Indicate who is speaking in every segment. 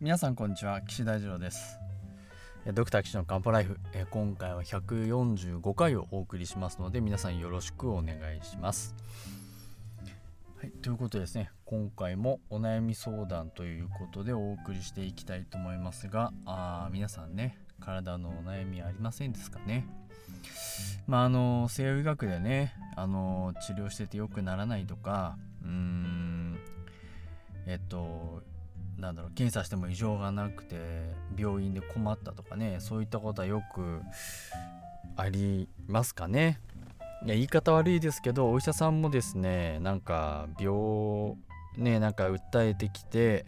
Speaker 1: 皆さんこんにちは岸大二郎です。ドクター岸の漢方ライフ。今回は145回をお送りしますので皆さんよろしくお願いします。はい、ということでですね今回もお悩み相談ということでお送りしていきたいと思いますがあ皆さんね体のお悩みありませんですかね？まああの西洋医学でねあの治療してて良くならないとかうーんえっとなんだろう検査しても異常がなくて病院で困ったとかねそういったことはよくありますかね。いや言い方悪いですけどお医者さんもですねなんか病ねなんか訴えてきて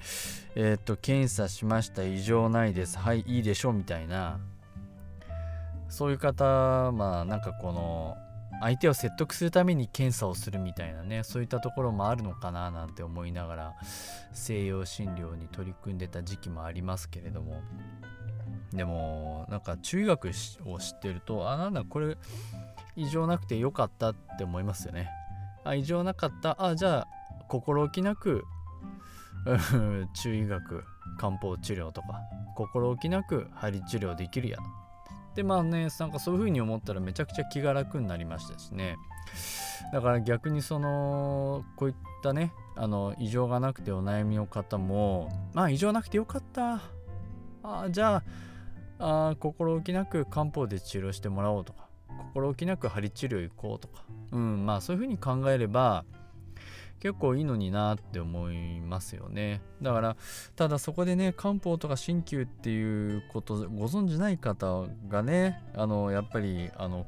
Speaker 1: えっ、と検査しました異常ないですはいいいでしょうみたいな。そういう方まあなんかこの相手を説得するために検査をするみたいなねそういったところもあるのかななんて思いながら西洋診療に取り組んでた時期もありますけれども。でもなんか中医学を知ってるとあなんだこれ異常なくてよかったって思いますよね。あ異常なかった。あじゃあ心置きなく 中医学漢方治療とか心置きなく針治療できるやでまあねなんかそういう風に思ったらめちゃくちゃ気が楽になりましたしね。だから逆にそのこういったねあの異常がなくてお悩みの方もまあ異常なくてよかった。あじゃああ心置きなく漢方で治療してもらおうとか心置きなく針治療行こうとか。うんまあそういう風に考えれば結構いいのになって思いますよね。だからただそこでね漢方とか鍼灸っていうことご存じない方がねあのやっぱりあの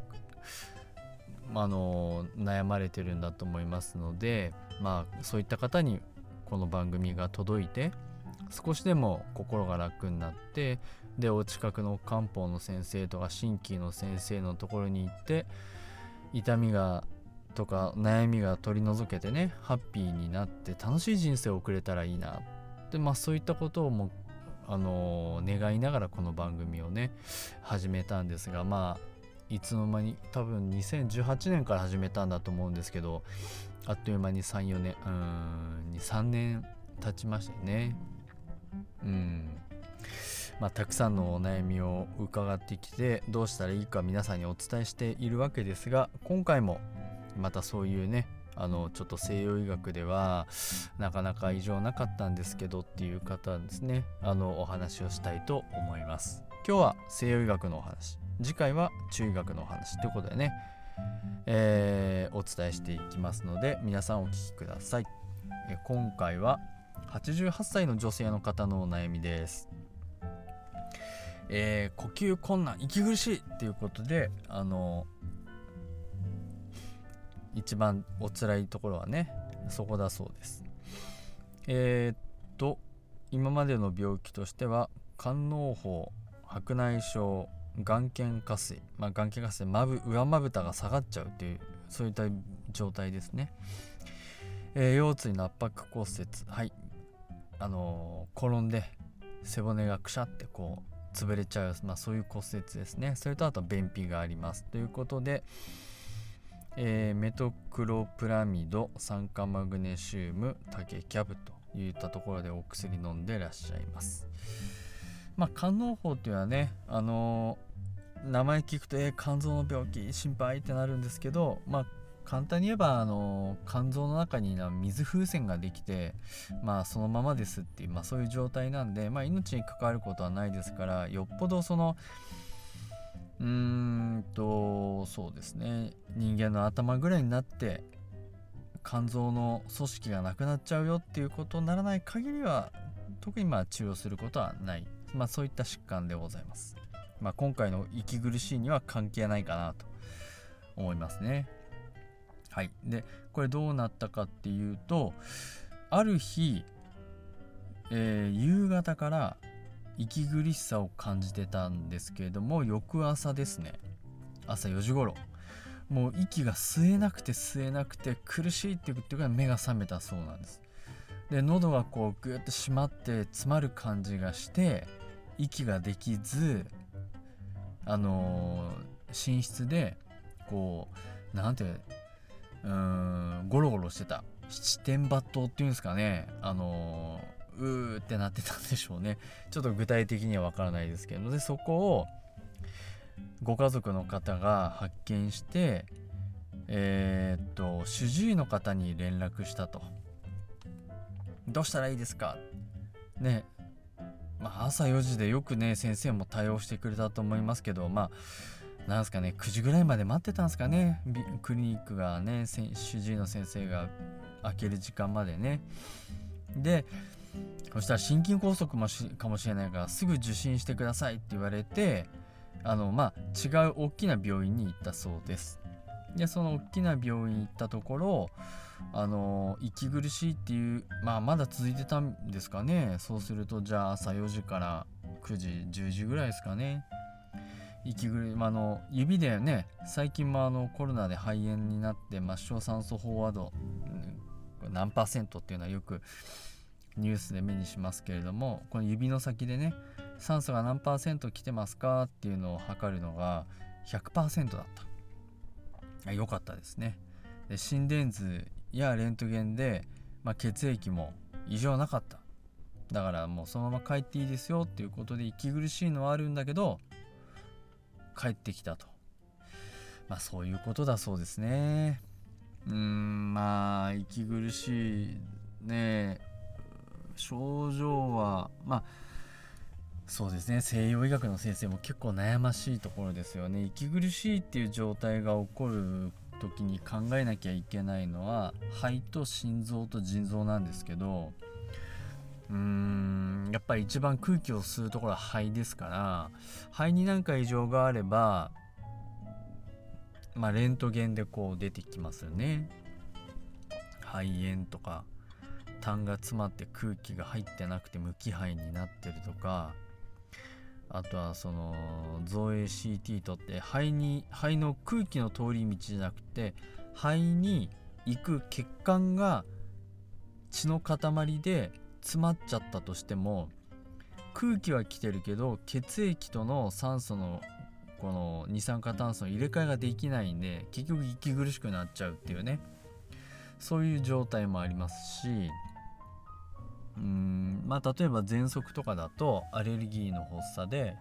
Speaker 1: あの悩まれてるんだと思いますのでまあそういった方にこの番組が届いて少しでも心が楽になってでお近くの漢方の先生とか鍼灸の先生のところに行って痛みがとか悩みが取り除けてねハッピーになって楽しい人生を送れたらいいな。でまあそういったことをもあの、願いながらこの番組をね始めたんですがまあいつの間に多分2018年から始めたんだと思うんですけどあっという間に34年うん3年経ちましたね。うん。まあ、たくさんのお悩みを伺ってきてどうしたらいいか皆さんにお伝えしているわけですが今回もまたそういうねあのちょっと西洋医学ではなかなか異常なかったんですけどっていう方ですね。あのお話をしたいと思います。今日は西洋医学のお話。次回は中医学のお話ということでね、えー、お伝えしていきますので皆さんお聞きください。今回は88歳の女性の方のお悩みです。えー、呼吸困難息苦しいっていうことであの一番お辛いところはねそこだそうです。えー、っと今までの病気としては肝嚢胞白内障眼瞼下垂、まあ、眼瞼下垂まぶ上まぶたが下がっちゃうっていうそういった状態ですね、えー、腰椎の圧迫骨折はい。あのー、転んで背骨がくしゃってこう潰れちゃう、まあ、そういう骨折ですね。それとあと便秘があります。ということで、えー、メトクロプラミド酸化マグネシウム竹キャブといったところでお薬飲んでらっしゃいます。まあ肝嚢胞っていうのはねあのー、名前聞くとえー、肝臓の病気心配ってなるんですけどまあ簡単に言えばあの肝臓の中に水風船ができてまあそのままですっていう、まあ、そういう状態なんで、まあ、命に関わることはないですからよっぽどそのうーんとそうですね。人間の頭ぐらいになって肝臓の組織がなくなっちゃうよっていうことにならない限りは特にまあ治療することはない、まあ、そういった疾患でございます、まあ、今回の息苦しいには関係ないかなと思いますね。はい。でこれどうなったかっていうとある日、えー、夕方から息苦しさを感じてたんですけれども翌朝ですね朝4時頃もう息が吸えなくて吸えなくて苦しいって言ってから目が覚めたそうなんです。で喉がこうグッと締まって詰まる感じがして息ができずあのー、寝室でこうなんてうーんゴロゴロしてた。七点抜刀っていうんですかね。あのーうーってなってたんでしょうね。ちょっと具体的にはわからないですけど。でそこをご家族の方が発見してえー、っと主治医の方に連絡したと。どうしたらいいですか？ね。まあ朝4時でよくね先生も対応してくれたと思いますけど。まあなんすかね9時ぐらいまで待ってたんですかね。クリニックがね主治医の先生が開ける時間までね。でそしたら心筋梗塞もかもしれないからすぐ受診してくださいって言われてあのまあ違う大きな病院に行ったそうです。でその大きな病院行ったところあの息苦しいっていうまあまだ続いてたんですかね。そうするとじゃあ朝4時から9時10時ぐらいですかね。息苦し、まあの指でね最近もあのコロナで肺炎になって末梢酸素飽和度何パーセントっていうのはよくニュースで目にしますけれどもこの指の先でね酸素が何パーセント来てますかっていうのを測るのが100%だった。良かったですね。で心電図やレントゲンで、まあ、血液も異常なかった。だからもうそのまま帰っていいですよっていうことで息苦しいのはあるんだけど帰ってきたと。まあそういうことだそうですね。うーんまあ息苦しいね。症状はまあそうですね。西洋医学の先生も結構悩ましいところですよね。息苦しいっていう状態が起こる時に考えなきゃいけないのは肺と心臓と腎臓なんですけどうーんやっぱり一番空気を吸うところは肺ですから肺に何か異常があればまあレントゲンでこう出てきますよね。肺炎とか。痰が詰まって空気が入ってなくて無気肺になってるとかあとはその造影 CT とって肺に肺の空気の通り道じゃなくて肺に行く血管が血の塊で詰まっちゃったとしても空気は来てるけど血液との酸素のこの二酸化炭素の入れ替えができないんで結局息苦しくなっちゃうっていうね。そういう状態もありますしうんまあ例えば喘息とかだとアレルギーの発作で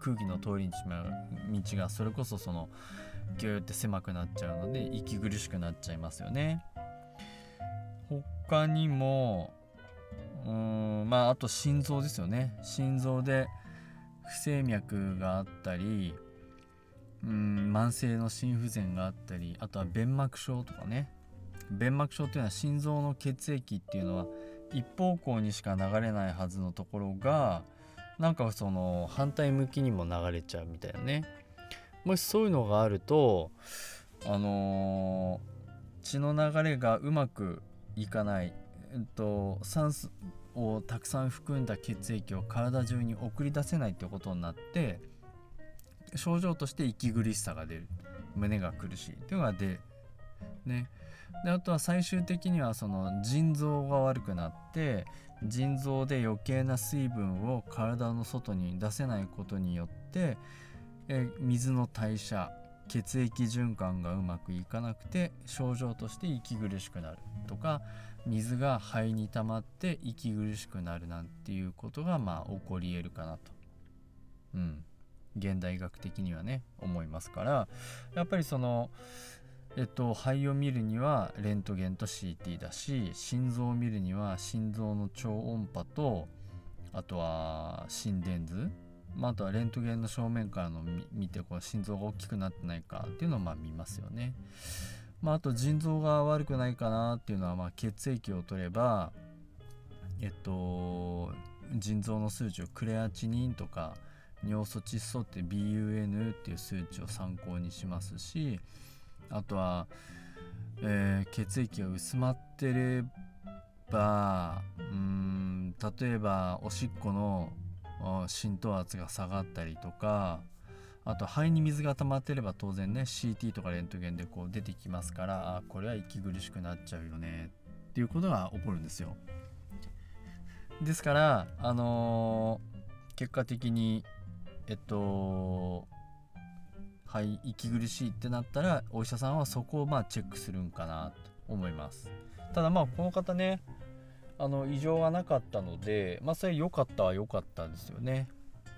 Speaker 1: 空気の通り道がそれこそそのギューって狭くなっちゃうので息苦しくなっちゃいますよね。他にもうんまああと心臓ですよね心臓で不整脈があったりうん慢性の心不全があったりあとは弁膜症とかね弁膜症っていうのは心臓の血液っていうのは一方向にしか流れないはずのところがなんかその反対向きにも流れちゃうみたいなね。もしそういうのがあるとあのー、血の流れがうまくいかない、えっと、酸素をたくさん含んだ血液を体中に送り出せないってことになって症状として息苦しさが出る。胸が苦しい。っていうのが出ね。であとは最終的にはその腎臓が悪くなって腎臓で余計な水分を体の外に出せないことによってえ水の代謝血液循環がうまくいかなくて症状として息苦しくなるとか水が肺に溜まって息苦しくなるなんていうことがまあ起こり得るかなと。うん現代学的にはね思いますからやっぱりそのえっと、肺を見るにはレントゲンと CT だし心臓を見るには心臓の超音波とあとは心電図、まあ、あとはレントゲンの正面からの見てこう心臓が大きくなってないかっていうのをまあ見ますよね。まあ、あと腎臓が悪くないかなっていうのはまあ血液を取ればえっと腎臓の数値をクレアチニンとか尿素窒素って BUN っていう数値を参考にしますしあとは、えー、血液が薄まってればうん例えばおしっこの浸透圧が下がったりとかあと肺に水が溜まってれば当然ね CT とかレントゲンでこう出てきますからあこれは息苦しくなっちゃうよねっていうことが起こるんですよ。ですからあのー、結果的にえっとはい息苦しいってなったらお医者さんはそこをまあチェックするんかなと思います。ただまあこの方ねあの異常がなかったのでまあそれ良かったは良かったですよね。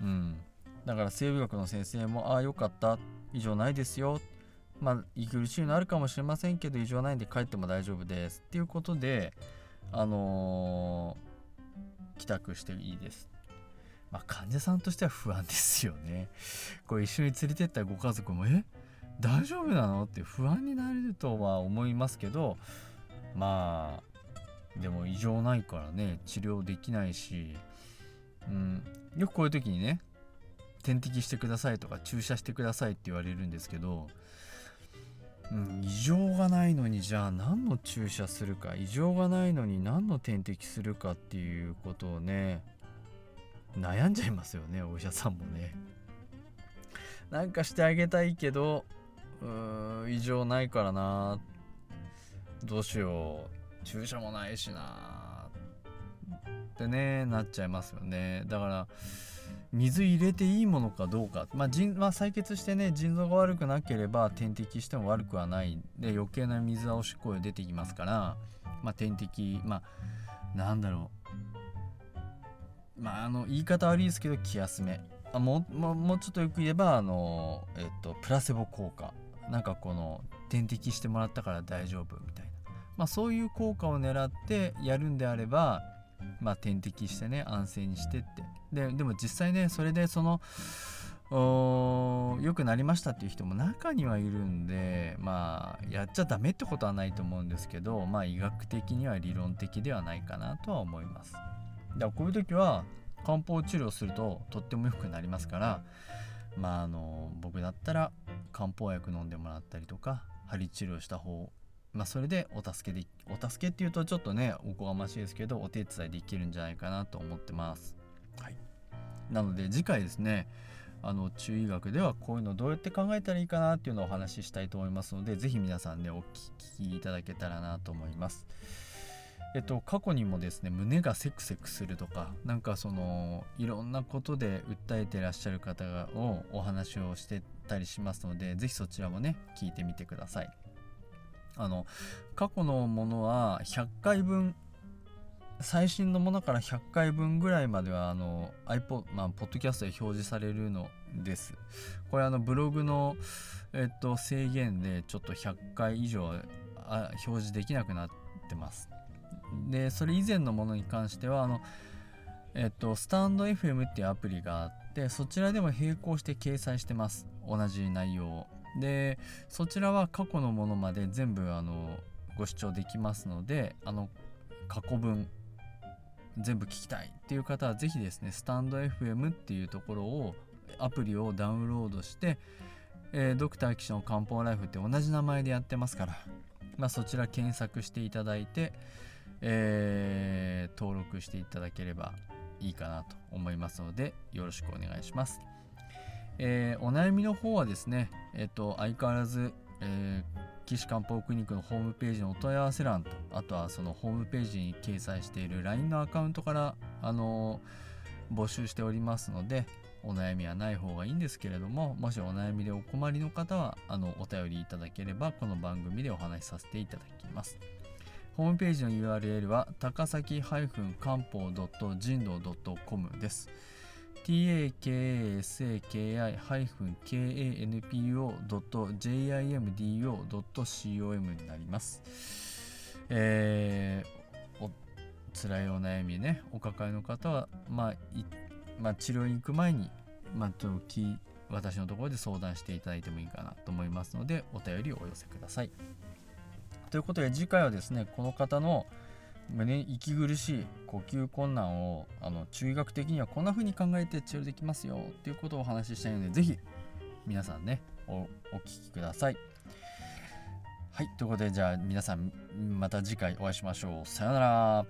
Speaker 1: うん。だから生物学の先生もああ良かった。異常ないですよ。まあ息苦しいのあるかもしれませんけど異常ないんで帰っても大丈夫です。っていうことであのー、帰宅していいです。まあ患者さんとしては不安ですよね。これ一緒に連れてったご家族もえ？大丈夫なの？って不安になれるとは思いますけどまあでも異常ないからね治療できないし、うん、よくこういう時にね点滴してくださいとか注射してくださいって言われるんですけど、うん、異常がないのにじゃあ何の注射するか異常がないのに何の点滴するかっていうことをね悩んじゃいますよねお医者さんもね。なんかしてあげたいけどうーん異常ないからな。どうしよう。注射もないしな。ってねなっちゃいますよね。だから水入れていいものかどうか、まあまあ、採血してね腎臓が悪くなければ点滴しても悪くはない。で余計な水はおしっこで出てきますから、まあ、点滴まあなんだろう。まああの言い方悪いですけど気休め。あもももうちょっとよく言えばあの、えっと、プラセボ効果。なんかこの点滴してもらったから大丈夫みたいな、まあ、そういう効果を狙ってやるんであれば、まあ、点滴してね安静にしてって。ででも実際ねそれでその良くなりましたっていう人も中にはいるんでまあやっちゃダメってことはないと思うんですけどまあ医学的には理論的ではないかなとは思います。だからこういう時は漢方治療するととっても良くなりますからまああの僕だったら漢方薬飲んでもらったりとか針治療した方まあそれでお助けでお助けっていうとちょっとねおこがましいですけどお手伝いできるんじゃないかなと思ってます。はい、なので次回ですねあの中医学ではこういうのどうやって考えたらいいかなっていうのをお話ししたいと思いますので是非皆さんねお聞きいただけたらなと思います。えっと、過去にもですね胸がセクセクするとかなんかそのいろんなことで訴えてらっしゃる方をお話をしてたりしますので是非そちらもね聞いてみてください。あの過去のものは100回分最新のものから100回分ぐらいまではあの iPod、まあ、ポッドキャストで表示されるのです。これあのブログの、えっと、制限でちょっと100回以上あ表示できなくなってます。でそれ以前のものに関してはあのえっとスタンド FM っていうアプリがあってそちらでも並行して掲載してます。同じ内容を。でそちらは過去のものまで全部あのご視聴できますのであの過去分全部聞きたい。っていう方は是非ですねスタンド FM っていうところをアプリをダウンロードして、えー、ドクター騎士の漢方ライフって同じ名前でやってますから、まあ、そちら検索していただいて、えー、登録していただければいいかなと思いますのでよろしくお願いします。えー、お悩みの方はですね、えっ、ー、と相変わらず、えー、岸漢方クリニックのホームページのお問い合わせ欄とあとはそのホームページに掲載している LINE のアカウントからあの募集しておりますのでお悩みはない方がいいんですけれどももしお悩みでお困りの方はあのお便りいただければこの番組でお話しさせていただきます。ホームページの URL は高崎漢方人道 .com です。takasaki-kanpo.jimdo.com になります。えー、お辛いお悩みね、お抱えの方は、まあ、まあ、治療に行く前に、まあ、ちょっと私のところで相談していただいてもいいかなと思いますので、お便りをお寄せください。ということで次回はですねこの方の胸息苦しい呼吸困難をあの中医学的にはこんな風に考えて治療できますよということをお話ししたいので是非皆さんねおお聞きください。はいということでじゃあ皆さんまた次回お会いしましょう。さようなら。